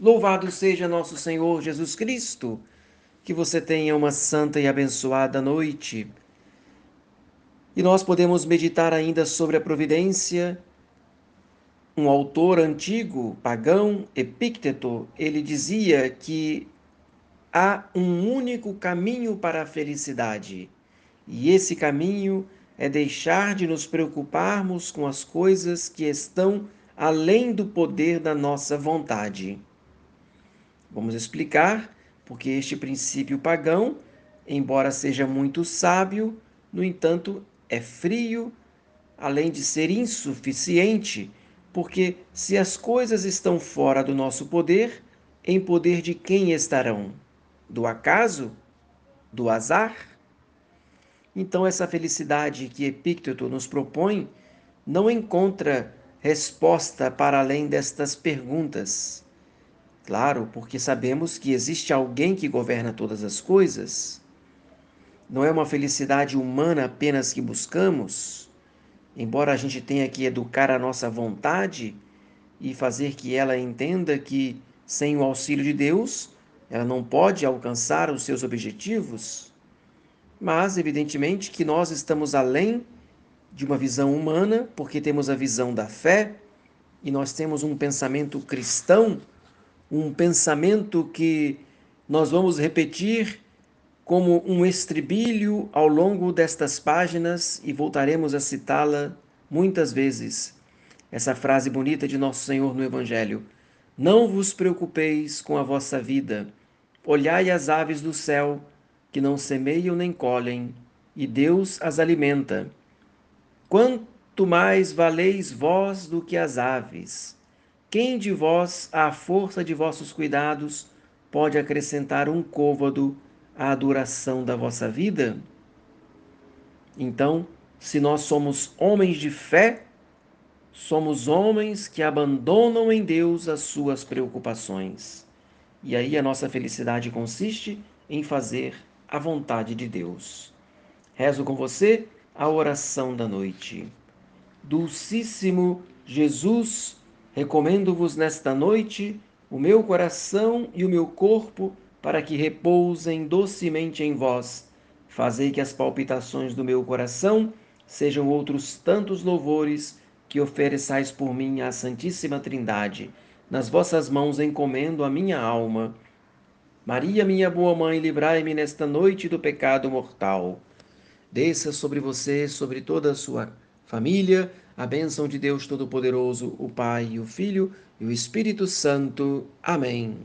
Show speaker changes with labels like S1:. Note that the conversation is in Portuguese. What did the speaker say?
S1: Louvado seja nosso Senhor Jesus Cristo. Que você tenha uma santa e abençoada noite. E nós podemos meditar ainda sobre a providência. Um autor antigo, pagão, Epícteto, ele dizia que há um único caminho para a felicidade, e esse caminho é deixar de nos preocuparmos com as coisas que estão além do poder da nossa vontade. Vamos explicar porque este princípio pagão, embora seja muito sábio, no entanto, é frio, além de ser insuficiente, porque se as coisas estão fora do nosso poder, em poder de quem estarão? Do acaso? Do azar? Então, essa felicidade que Epícteto nos propõe não encontra resposta para além destas perguntas. Claro, porque sabemos que existe alguém que governa todas as coisas. Não é uma felicidade humana apenas que buscamos, embora a gente tenha que educar a nossa vontade e fazer que ela entenda que, sem o auxílio de Deus, ela não pode alcançar os seus objetivos. Mas, evidentemente, que nós estamos além de uma visão humana, porque temos a visão da fé e nós temos um pensamento cristão um pensamento que nós vamos repetir como um estribilho ao longo destas páginas e voltaremos a citá-la muitas vezes. Essa frase bonita de Nosso Senhor no Evangelho: Não vos preocupeis com a vossa vida. Olhai as aves do céu, que não semeiam nem colhem, e Deus as alimenta. Quanto mais valeis vós do que as aves. Quem de vós, à força de vossos cuidados, pode acrescentar um côvado à duração da vossa vida? Então, se nós somos homens de fé, somos homens que abandonam em Deus as suas preocupações. E aí a nossa felicidade consiste em fazer a vontade de Deus. Rezo com você a oração da noite. Dulcíssimo Jesus, Recomendo-vos nesta noite o meu coração e o meu corpo para que repousem docemente em vós. Fazei que as palpitações do meu coração sejam outros tantos louvores que ofereçais por mim à Santíssima Trindade. Nas vossas mãos encomendo a minha alma. Maria, minha boa mãe, livrai-me nesta noite do pecado mortal. Desça sobre você, sobre toda a sua família, a bênção de Deus Todo-Poderoso, o Pai, o Filho e o Espírito Santo. Amém.